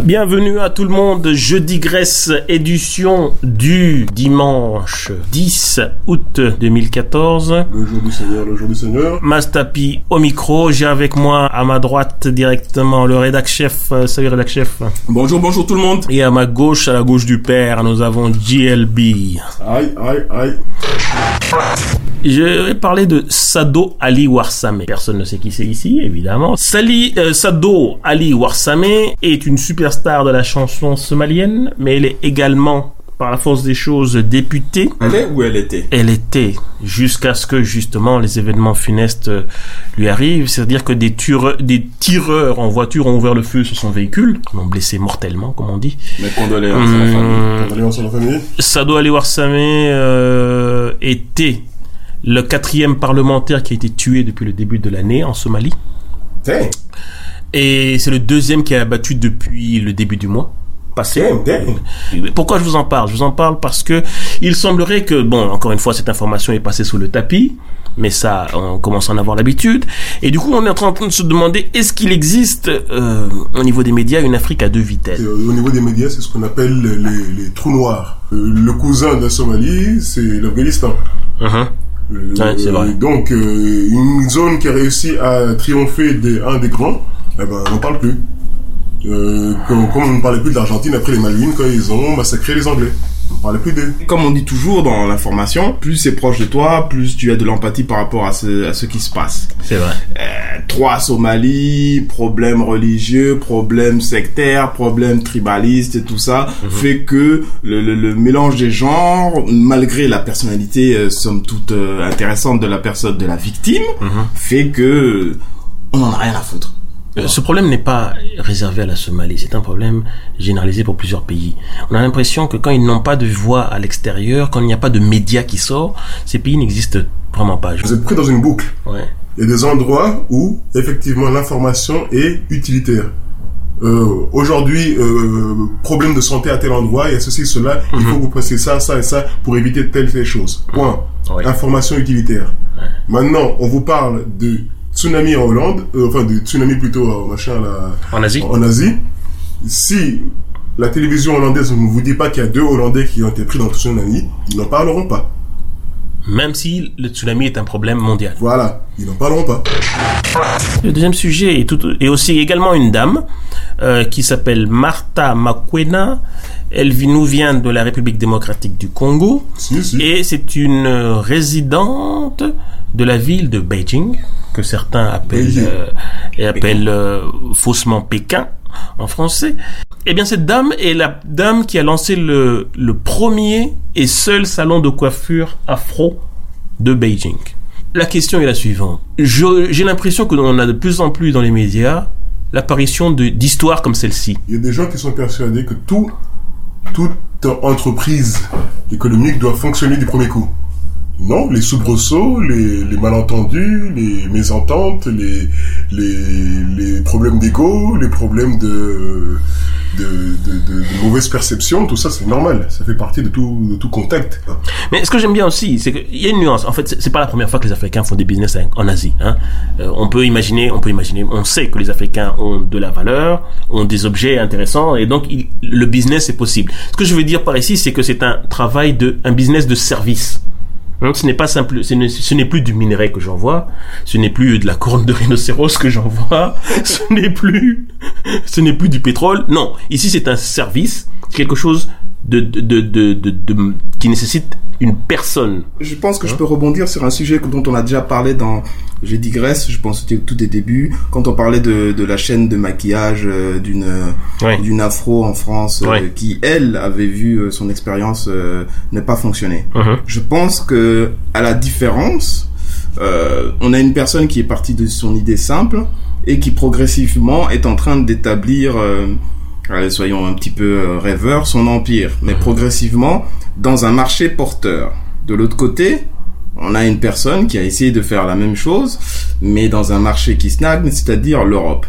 Bienvenue à tout le monde. Je digresse édition du dimanche 10 août 2014. Le jour du Seigneur, le jour du Seigneur. Mastapi au micro. J'ai avec moi à ma droite directement le rédac chef. Euh, Salut rédac chef. Bonjour, bonjour tout le monde. Et à ma gauche, à la gauche du père, nous avons JLB. Aïe, aïe, aïe. Je vais parler de Sado Ali Warsame. Personne ne sait qui c'est ici, évidemment. Sali, euh, Sado Ali Warsame est une superstar de la chanson somalienne, mais elle est également, par la force des choses, députée. Elle est où elle était? Elle était, jusqu'à ce que justement les événements funestes euh, lui arrivent, c'est-à-dire que des, tireurs, des tireurs en voiture ont ouvert le feu sur son véhicule, l'ont blessé mortellement, comme on dit. Mes condoléances à la famille. Hum, Condoléances à la famille. Sado Ali Warsame euh, était le quatrième parlementaire qui a été tué depuis le début de l'année en Somalie. Damn, Et c'est le deuxième qui est abattu depuis le début du mois. Passé. damn, damn. Pourquoi je vous en parle? Je vous en parle parce que il semblerait que, bon, encore une fois, cette information est passée sous le tapis, mais ça, on commence à en avoir l'habitude. Et du coup, on est en train de se demander, est-ce qu'il existe, euh, au niveau des médias, une Afrique à deux vitesses? Et, euh, Au niveau des médias, c'est ce qu'on appelle les, les trous noirs. Euh, Le cousin de la Somalie, c'est l'Afghanistan. Mhm. Euh, Ouais, c'est vrai. Donc, euh, une zone qui a réussi à triompher des, un des grands, eh ben, on n'en parle plus. Euh, comme, comme on ne parlait plus de l'Argentine après les Malouines quand ils ont massacré les Anglais. On plus d'eux. Comme on dit toujours dans l'information, plus c'est proche de toi, plus tu as de l'empathie par rapport à ce, à ce qui se passe. C'est vrai. Euh, trois Somalie, problèmes religieux, problèmes sectaires, problèmes tribalistes et tout ça, fait que le, le, le mélange des genres, malgré la personnalité euh, somme toute euh, intéressante de la personne de la victime, fait que on en a rien à foutre. Euh, Ce problème n'est pas réservé à la Somalie, c'est un problème généralisé pour plusieurs pays. On a l'impression que quand ils n'ont pas de voix à l'extérieur, quand il n'y a pas de médias qui sortent, ces pays n'existent vraiment pas. Vous êtes pris dans une boucle. Ouais. Il y a des endroits où, effectivement, l'information est utilitaire. Euh, aujourd'hui, euh, problème de santé à tel endroit, il y a ceci, cela, il faut que vous passiez ça, ça et ça pour éviter telle, telle chose. Point. Information utilitaire. Maintenant, on vous parle de tsunami en Hollande, euh, enfin de tsunami plutôt euh, machin là, En Asie en Asie. Si la télévision hollandaise ne vous dit pas qu'il y a deux Hollandais qui ont été pris dans le tsunami, ils n'en parleront pas. Même si le tsunami est un problème mondial. Voilà, ils n'en parleront pas. Le deuxième sujet est, tout, est aussi également une dame euh, qui s'appelle Martha Makwena. Elle nous vient de la République démocratique du Congo Si, si. et c'est une euh, résidente de la ville de Beijing que certains appellent, euh, et appellent euh, faussement Pékin en français. Eh bien, cette dame est la dame qui a lancé le, le premier et seul salon de coiffure afro de Beijing. La question est la suivante. J'ai l'impression que l'on a de plus en plus dans les médias l'apparition d'histoires comme celle-ci. Il y a des gens qui sont persuadés que tout, toute entreprise économique doit fonctionner du premier coup. Non, les soubresauts, les, les malentendus, les mésententes, les, les, les problèmes d'ego, les problèmes de, de, de, de, de mauvaise perception, tout ça c'est normal. Ça fait partie de tout, tout contact. Mais ce que j'aime bien aussi, c'est qu'il y a une nuance. En fait, c'est- pas la première fois que les Africains font des business en- Asie. Hein. Euh, on peut imaginer, on peut imaginer, on sait que les Africains ont de la valeur, ont des objets intéressants, et donc le business est possible. Ce que je veux dire par ici, c'est que c'est un travail de, un business de service. Ce n'est pas simple, ce n'est- plus du minerai que j'envoie, ce n'est plus de la corne de rhinocéros que j'envoie, ce n'est plus, ce n'est plus du pétrole. Non, ici c'est un service, quelque chose de, de, de, de, qui nécessite une personne. Je pense que je peux rebondir sur un sujet dont on a déjà parlé dans Je digresse, je pense que c'était au tout des débuts, quand on parlait de, de la chaîne de maquillage euh, d'une Ouais. d'une afro en France euh, qui elle avait vu euh, son expérience euh, ne pas fonctionner. Mhm. Je pense que à la différence, euh, on a une personne qui est partie de son idée simple et qui progressivement est en train d'établir, euh, allez, soyons un petit peu euh, rêveurs, son empire, mais progressivement dans un marché porteur. De l'autre côté, on a une personne qui a essayé de faire la même chose, mais dans un marché qui stagne, c'est-à-dire l'Europe.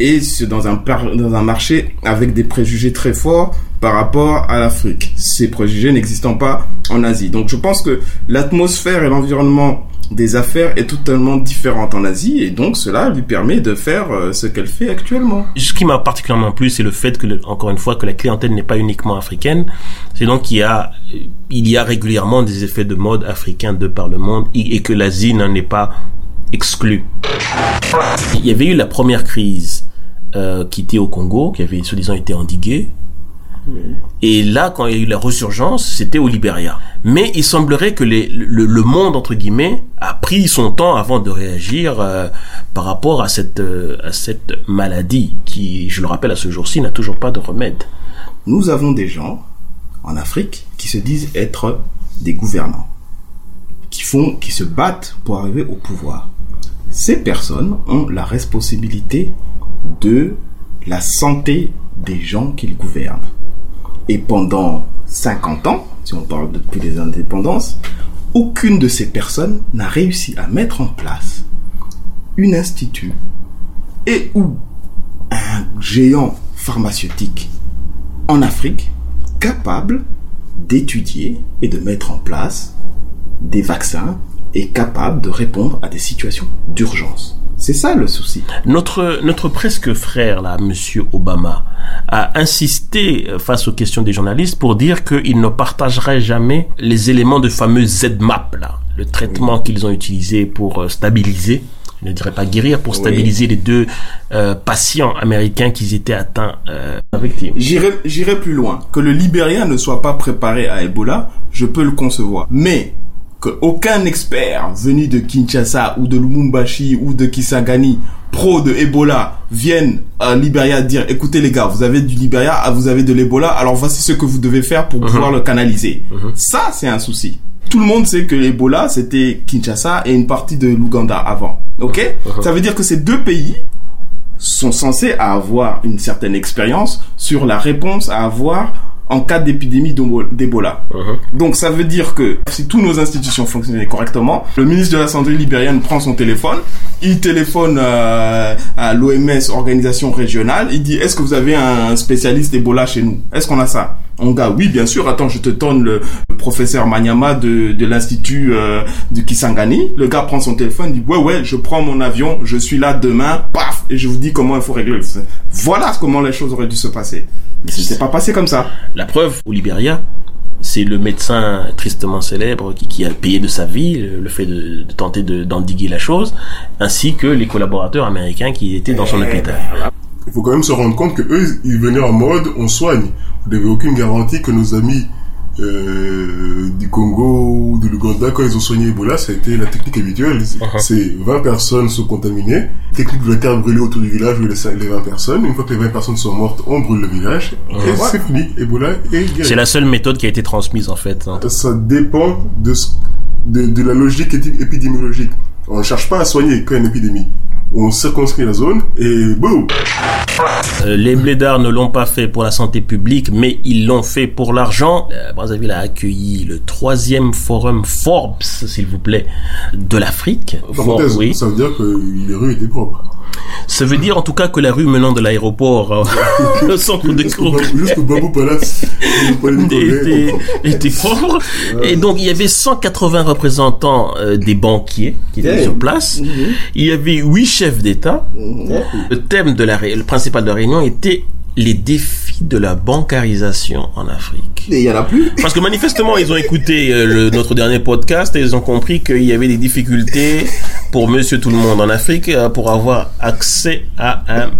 et c'est dans un, par- dans un marché avec des préjugés très forts par rapport à l'Afrique. Ces préjugés n'existant pas en Asie. Donc je pense que l'atmosphère et l'environnement des affaires est totalement différente en Asie et donc cela lui permet de faire euh, ce qu'elle fait actuellement. Ce qui m'a particulièrement plu, c'est le fait que, encore une fois, que la clientèle n'est pas uniquement africaine. C'est donc qu'il y a, il y a régulièrement des effets de mode africains de par le monde et que l'Asie n'en est pas exclue. Il y avait eu la première crise euh, qui était au Congo, qui avait soi-disant été endiguée. Et là, quand il y a eu la resurgence, c'était au Libéria. Mais il semblerait que le, le monde, entre guillemets, a pris son temps avant de réagir euh, par rapport à cette, euh, à cette maladie qui, je le rappelle, à ce jour-ci, n'a toujours pas de remède. Nous avons des gens en Afrique qui se disent être des gouvernants, qui font, qui se battent pour arriver au pouvoir. Ces personnes ont la responsabilité de la santé des gens qu'ils gouvernent. Et pendant 50 ans, si on parle de depuis les indépendances, aucune de ces personnes n'a réussi à mettre en place une institut et ou un géant pharmaceutique en Afrique capable d'étudier et de mettre en place des vaccins et capable de répondre à des situations d'urgence. C'est ça le souci. Notre, notre presque frère, là, monsieur Obama, a insisté euh, face aux questions des journalistes pour dire qu'il ne partagerait jamais les éléments de fameux ZMAP, là, le traitement qu'ils ont utilisé pour euh, stabiliser, je ne dirais pas guérir, pour Oui. stabiliser les deux euh, patients américains qui étaient atteints euh. J'irai, j'irai plus loin. Que le Libéria ne soit pas préparé à Ebola, je peux le concevoir. Mais qu'aucun expert venu de Kinshasa ou de Lumumbashi ou de Kisangani pro de Ebola vienne à Libéria dire écoutez les gars, vous avez du Libéria, ah, vous avez de l'Ebola, alors voici ce que vous devez faire pour pouvoir le canaliser. Ça, c'est un souci. Tout le monde sait que l'Ebola, c'était Kinshasa et une partie de l'Ouganda avant. Ok? Ça veut dire que ces deux pays sont censés avoir une certaine expérience sur la réponse à avoir en cas d'épidémie d'Ebo- d'Ebola. Donc ça veut dire que si toutes nos institutions fonctionnaient correctement, le ministre de la Santé libérienne prend son téléphone, il téléphone euh, à l'OMS, organisation régionale, il dit est-ce que vous avez un spécialiste Ebola chez nous? Est-ce qu'on a ça? On gars, oui, bien sûr. Attends, je te donne le, professeur Manyama de, de l'institut euh, de Kisangani. Le gars prend son téléphone, dit ouais ouais, je prends mon avion, je suis là demain, paf, et je vous dis comment il faut régler. le- Voilà comment les choses auraient dû se passer. Mais ça s'est pas passé comme ça. La preuve, au Libéria, c'est le médecin tristement célèbre qui, qui a payé de sa vie le, fait de, de tenter de- d'endiguer la chose, ainsi que les collaborateurs américains qui étaient dans son hôpital. Il faut quand même se rendre compte que eux, ils venaient en mode on soigne. Vous n'avez aucune garantie que nos amis euh, du Congo ou de l'Ouganda, quand ils ont soigné Ebola, ça a été la technique habituelle. C'est 20 personnes sont contaminées. Technique de la terre brûlée autour du village, où les les 20 personnes. Une fois que les 20 personnes sont mortes, on brûle le village. Et c'est fini. Ebola est guéri. C'est la seule méthode qui a été transmise en fait. hein. Ça dépend de, ce- de, de la logique épi- épidémiologique. On ne cherche pas à soigner quand il y a une épidémie. On circonscrit la zone et boum Euh, les blédards ne l'ont pas fait pour la santé publique, mais ils l'ont fait pour l'argent. Euh, Brazzaville a accueilli le troisième forum Forbes, s'il vous plaît, de l'Afrique. Oui. ça veut dire que les rues étaient propres. Ça veut dire en tout cas que la rue menant de l'aéroport euh, au centre de jusqu'au Bambou Palace. était, Congrès. était propre. Et donc, il y avait 180 représentants euh, des banquiers qui étaient Yeah. sur place. Il y avait huit chefs d'État. Le thème de la le principal de la réunion était les défis de la bancarisation en Afrique. Et il y en a plus. Parce que manifestement, ils ont écouté euh, le- notre dernier podcast et ils ont compris qu'il y avait des difficultés pour monsieur tout le monde en Afrique euh, pour avoir accès à un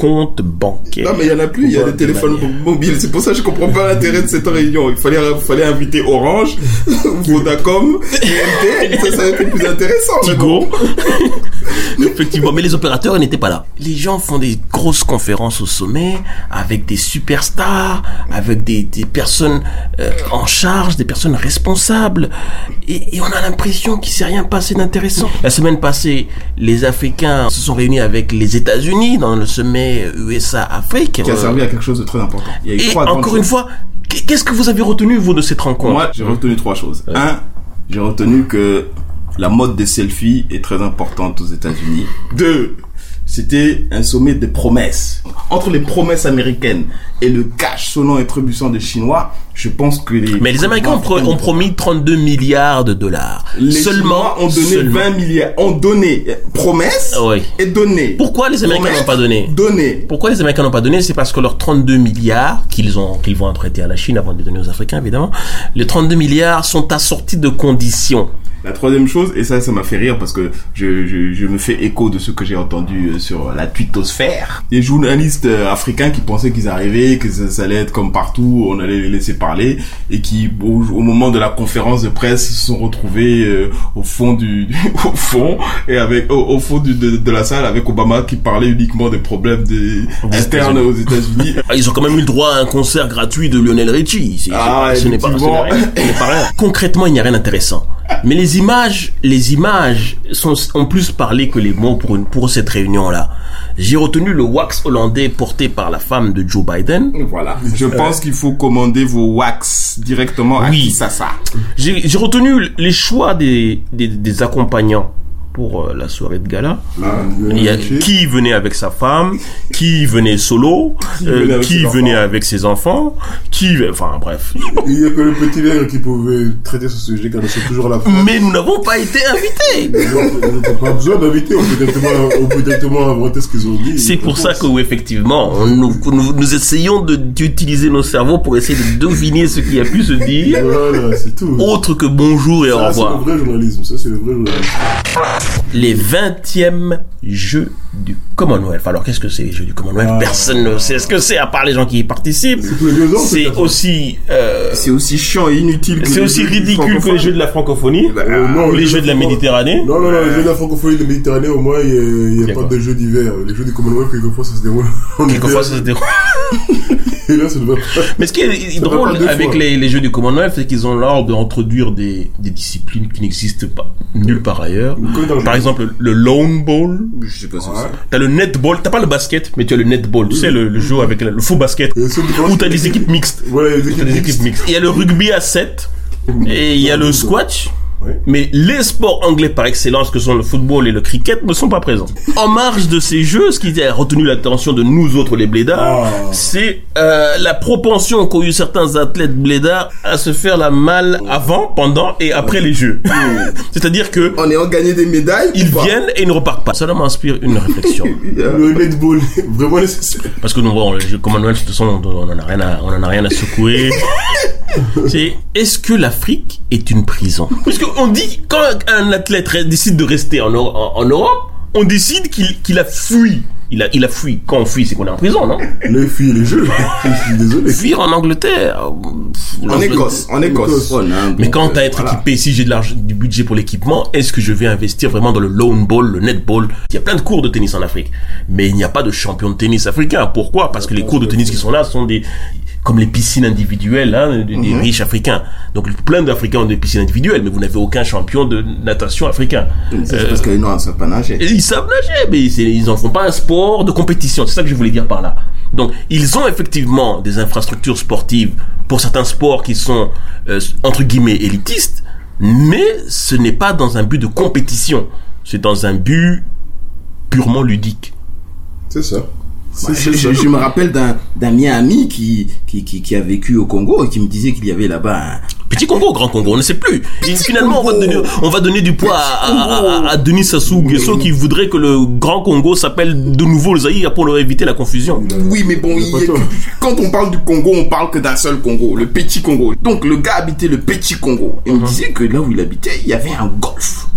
compte bancaire. Non, mais il y en a plus, il y a des téléphones mobiles. C'est pour ça que je comprends pas l'intérêt de cette réunion. Il fallait, fallait inviter Orange, Vodacom, UMT, ça, ça aurait été plus intéressant. Tigo. Effectivement, mais les opérateurs n'étaient pas là. Les gens font des grosses conférences au sommet avec des superstars, avec des, des personnes euh, en charge, des personnes responsables, et, et on a l'impression qu'il s'est rien passé d'intéressant. La semaine passée, les Africains se sont réunis avec les États-Unis dans le sommet USA-Afrique. Qui a servi à quelque chose de très important. Il y a eu Et trois encore une choses. fois, qu'est-ce que vous avez retenu vous de cette rencontre? Moi, j'ai retenu trois choses. Un, j'ai retenu que la mode des selfies est très importante aux États-Unis. Deux, c'était un sommet de promesses. Entre les promesses américaines et le cash sonnant et trébuchant des Chinois, je pense que les... Mais les Américains ont, pro- ont promis 32 milliards de dollars. Les Seulement, Chinois ont donné seulement. 20 milliards, ont donné oui. et donné. Pourquoi les Américains n'ont pas donné Donné. Pourquoi les Américains n'ont pas donné C'est parce que leurs 32 milliards qu'ils ont qu'ils vont prêter à la Chine avant de les donner aux Africains évidemment, les 32 milliards sont assortis de conditions. La troisième chose, et ça, ça m'a fait rire parce que je, je, je me fais écho de ce que j'ai entendu euh, sur la twittosphère. Des journalistes euh, africains qui pensaient qu'ils arrivaient, que ça, ça allait être comme partout, on allait les laisser parler, et qui, au, au moment de la conférence de presse, se sont retrouvés euh, au fond du, au fond, et avec, au, au fond du, de, de la salle avec Obama qui parlait uniquement des problèmes des, internes aux États-Unis. Ah, Ils ont quand même eu le droit à un concert gratuit de Lionel Richie. Ah, n'est pas. Ce n'est pas rien. Concrètement, il n'y a rien d'intéressant. Mais les images, les images sont, ont plus parlé que les mots pour, une, pour cette réunion-là. J'ai retenu le wax hollandais porté par la femme de Joe Biden. Voilà. Je pense qu'il faut commander vos wax directement à Oui. Kisasa. J'ai j'ai retenu les choix des, des, des accompagnants pour euh, la soirée de gala. Il y a qui venait avec sa femme, qui venait solo, euh, venait avec qui ses venait avec ses enfants, qui, enfin bref. Il n'y a que le petit nègre qui pouvait traiter ce sujet car c'est toujours la fin. Mais nous n'avons pas été invités. On n'a pas besoin d'inviter, on peut directement, on peut directement inventer ce qu'ils ont dit. C'est pour ça que, oui, effectivement, on- nous, nous, essayons d'utiliser nos cerveaux pour essayer de deviner ce qui a pu se dire, Voilà, c'est tout. autre que bonjour et au Ça, c'est le revoir. vrai journalisme. Ça, c'est le vrai journalisme. Les 20e Jeux du Commonwealth. Alors, qu'est-ce que c'est les Jeux du Commonwealth? Ah. Personne ne sait ce que c'est, à part les gens qui y participent? C'est aussi, euh, C'est aussi chiant et inutile que c'est aussi jeux ridicule que les. Jeux de la francophonie, Euh, non, ou les Jeux de la Méditerranée. Non, non, non, les Jeux de la francophonie de Méditerranée, au moins, il n'y a, y a pas de jeux d'hiver. Les Jeux du Commonwealth, quelquefois, ça se déroule Quelquefois, ça se déroule. Et là, ça ne va pas. Mais ce qui est drôle avec les, les Jeux du Commonwealth, c'est qu'ils ont l'ordre d'introduire des, des disciplines qui n'existent pas nulle part ailleurs. Par exemple, le lone ball. Je sais pas ce que c'est. Netball. T'as pas le basket, mais tu as le netball. Tu sais, le, le jeu avec le, le faux basket. Où t'as des équipes mixtes. Voilà, les équipes des équipes mixtes. mixtes. Il y a le rugby à 7. Et il y a le squash. Mais les sports anglais par excellence, que sont le football et le cricket, ne sont pas présents. En marge de ces jeux, ce qui a retenu l'attention de nous autres les blédards, Ah. c'est euh, la propension qu'ont eu certains athlètes blédards à se faire la malle avant, pendant et après les jeux. C'est-à-dire que En ayant gagné des médailles ils viennent et ils ne repartent pas. Cela m'inspire une réflexion. Le netball est vraiment nécessaire. Parce que nous, bon, le jeu Commonwealth, de toute façon, on en a rien à, on en a rien à secouer. C'est, est-ce que l'Afrique est une prison? Puisque on dit, quand un athlète décide de rester en, en, en Europe, on décide qu'il, qu'il a fui. Il a, il a fui. Quand on fuit, c'est qu'on est en prison, non? Les filles et les jeux. Je suis désolé. Fuir en Angleterre. En Écosse, en Écosse. Mais euh, à être voilà. équipé, si j'ai du budget pour l'équipement, est-ce que je vais investir vraiment dans le lone ball, le netball? Il y a plein de cours de tennis en Afrique, mais il n'y a pas de champion de tennis africain. Pourquoi? Parce que les cours de tennis qui sont là sont des comme les piscines individuelles hein, des, des riches africains. Donc plein d'Africains ont des piscines individuelles, mais vous n'avez aucun champion de natation africain. C'est Euh, parce qu'ils n'ont savent pas nager. ils savent nager, mais ils en font pas un sport de compétition. C'est ça que je voulais dire par là. Donc, ils ont effectivement des infrastructures sportives pour certains sports qui sont, euh, entre guillemets, élitistes, mais ce n'est pas dans un but de compétition. C'est dans un but purement ludique. C'est ça. Bah, je, me rappelle d'un mien ami qui, qui, qui, qui a vécu au Congo et qui me disait qu'il y avait là-bas un... Petit Congo, grand Congo, on ne sait plus. Et finalement, on va, donner, on va donner du poids à, à- Denis Sassou Nguesso qui voudrait que le grand Congo s'appelle de nouveau le Zaïre pour leur éviter la confusion. Oui, mais bon, Il quand on parle du Congo, on parle que d'un seul Congo, le petit Congo. Donc le gars habitait le petit Congo. Il me disait que là où il habitait, il y avait un golfe.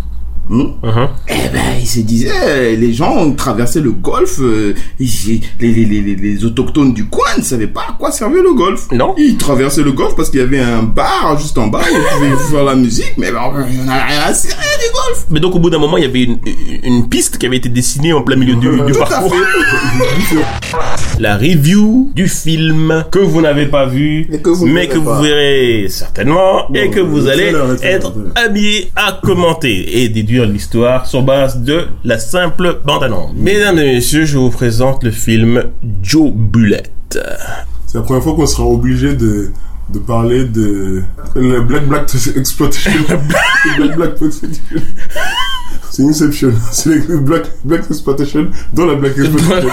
Hmm Mhm. Eh ben, il se disait, euh, les gens ont traversé le golfe, euh, les, les, les, les, autochtones du coin ne savaient pas à quoi servait le golfe. Non. Ils traversaient le golfe parce qu'il y avait un bar juste en bas, ils pouvaient faire la musique, mais ben, on n'a rien à cirer du golf. Mais donc au bout d'un moment, il y avait une, une piste qui avait été dessinée en plein milieu du, du Tout à parcours. fait. La review du film que vous n'avez pas vu, Et que vous mais que vous verrez certainement, et que vous allez être habillé à commenter et déduire l'histoire sur base de la simple bande-annonce. Mesdames et messieurs, je vous présente le film Joe Bullet. C'est la première fois qu'on sera obligé de, de parler de la Black Black Exploitation. Black Black Prostitution. C'est Inception. C'est Black, Black Exploitation dans la Black Exploitation.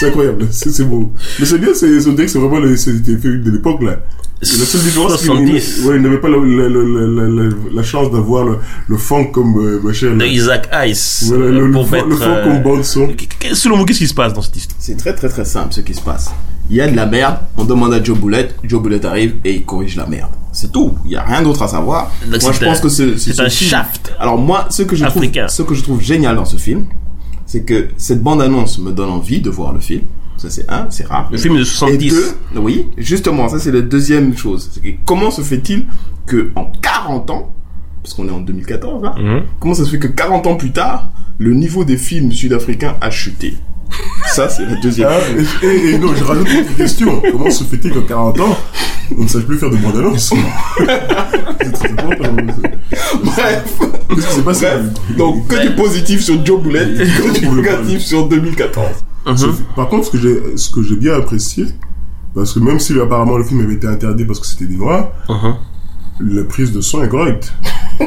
C'est- incroyable. C'est beau. Mais c'est bien, c'est, on dirait que c'est vraiment le, c'était de l'époque, là. La seule différence, c'est qu'il 70. ouais, il n'avait pas la, la, la, la, la, la chance d'avoir le, le funk comme, euh, machin. de. Isaac Ice. Voilà, le, euh, le, pour mettre, le funk euh, comme bande son. Selon vous, qu'est-ce qui se passe dans cette histoire? C'est très très très simple ce qui se passe. Il y a de la merde, on demande à Joe Boulette, Joe Boulette arrive et il corrige la merde. C'est tout. Il y a rien d'autre à savoir. Donc moi c'est je pense un- que ce, c'est ce un film- shaft. Alors moi ce que je trouve ce que je trouve génial dans ce film, c'est que cette bande annonce me donne envie de voir le film. Ça c'est un, c'est rare. Le film de Et 70. deux, oui, justement, ça c'est la deuxième chose. Que comment se fait-il que en 40 ans, parce qu'on est en 2014 là, Mhm. comment ça se fait que 40 ans plus tard, le niveau des films sud-africains a chuté? Ça c'est la deuxième Ah, chose. et, et- et non, je rajoute une autre question. Comment se fait-il qu'à 40 ans, on ne sache plus faire de bande annonce? C'est très important. Bref, Qu'est-ce qui s'est passé? Bref. Donc que du positif sur Joe Boulette, que du négatif sur 2014. Mhm. Ce- Par contre, ce que j'ai, ce que j'ai bien apprécié, parce que même si apparemment le film avait été interdit parce que c'était des noirs, Mhm. la prise de son est correcte.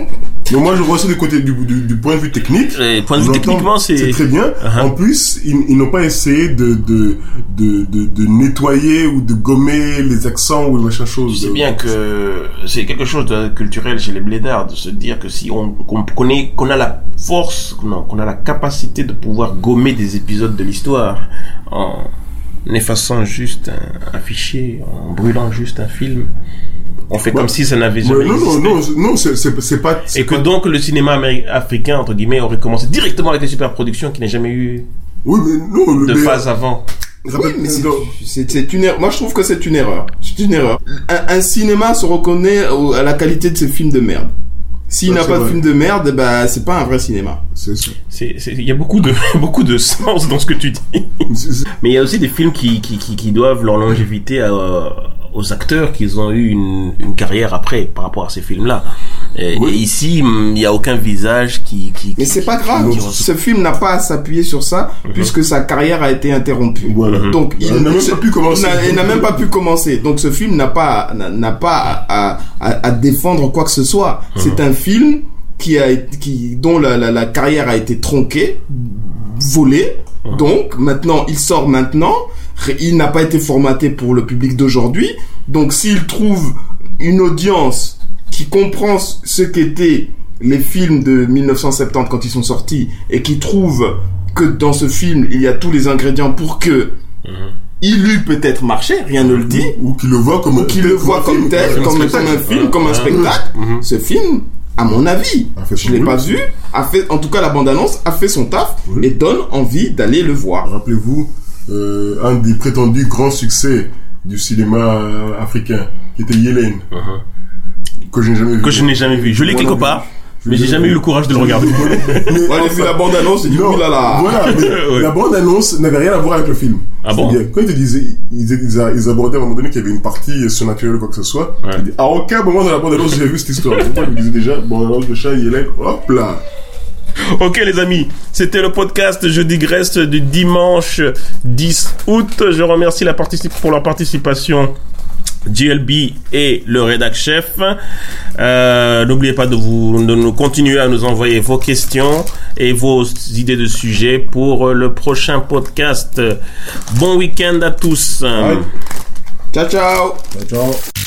Donc moi, je vois ça du côté du, du, du point de vue technique. Et point de vue techniquement, c'est. très bien. Uh-huh. En plus, ils, ils n'ont pas essayé de, de, de, de, de nettoyer ou de gommer les accents ou machin chose. Sais bien que c'est quelque chose de culturel chez les blédards de se dire que si on qu'on connaît qu'on a la force non qu'on a la capacité de pouvoir gommer des épisodes de l'histoire en effaçant juste un, un fichier en brûlant juste un film on fait comme si ça n'avait jamais non, non, existé. non, non, c'est, c'est, c'est pas. c'est et que pas- donc le cinéma africain entre guillemets aurait commencé directement avec les superproductions qui n'a jamais eu Oui, mais non, le de mais- phase avant Oui, mais c'est- non, c'est c'est une erreur. Moi, je trouve que c'est une erreur. C'est une erreur. Un, un cinéma se reconnaît à la qualité de ses films de merde. S'il Ouais, n'a c'est pas de vrai. film de merde, bah, c'est pas un vrai cinéma. c'est ça. il y a beaucoup de beaucoup de sens dans ce que tu dis Mais il y a aussi des films qui, qui, qui, qui doivent leur longévité à- aux acteurs qui ont eu une, une carrière après par rapport à ces films-là. Et, Oui. et ici, il n'y a aucun visage qui... qui Mais c'est pas grave. Ce film n'a pas à s'appuyer sur ça, puisque sa carrière a été interrompue. Voilà. Donc, Il n'a même pas pu commencer. n'a- Il n'a même pas pu commencer. Donc, ce film n'a pas, n'a- pas à, à, à- défendre quoi que ce soit. C'est un film qui a, qui, dont la, la, la carrière a été tronquée, volée. Donc, maintenant, il sort maintenant. Il n'a pas été formaté pour le public d'aujourd'hui. Donc, s'il trouve une audience qui comprend ce qu'étaient les films de 1970 quand ils sont sortis et qui trouve que dans ce film, il y a tous les ingrédients pour que il eût peut-être marché, rien ne le dit, Ou qu'il le voit comme ou qu'il le voit un comme film, tel, un comme, un film, comme un Mhm. spectacle. Mhm. Ce film, à mon avis, je l'ai pas vu, a fait, en tout cas la bande-annonce a fait son taf Oui. et donne envie d'aller le voir. Rappelez-vous, euh, un des prétendus grands succès du cinéma euh, africain, qui était Yellen, Mhm. Que je n'ai jamais vu. Que je n'ai jamais vu. Je l'ai quelque part, mais j'ai jamais eu le courage de le regarder. Mais vu la bande-annonce, j'ai dit, non, oulala. voilà, mais Ouais. la bande-annonce n'avait rien à voir avec le film. Ah bon Quand ils te disaient, ils, abordaient à un moment donné qu'il y avait une partie surnaturelle ou quoi que ce soit, Ouais. ils disaient, à aucun moment dans la bande-annonce j'ai vu cette histoire. Pourquoi ils me disaient déjà, bande-annonce de chat, Yellen, hop là. Ok les amis, c'était le podcast Je digresse du dimanche 10 août. Je remercie la particip- pour leur participation GLB et le rédac chef. Euh, N'oubliez pas de vous de nous continuer à nous envoyer vos questions et vos idées de sujets pour le prochain podcast. Bon week-end à tous. Bye. Ciao, ciao. Ciao, ciao.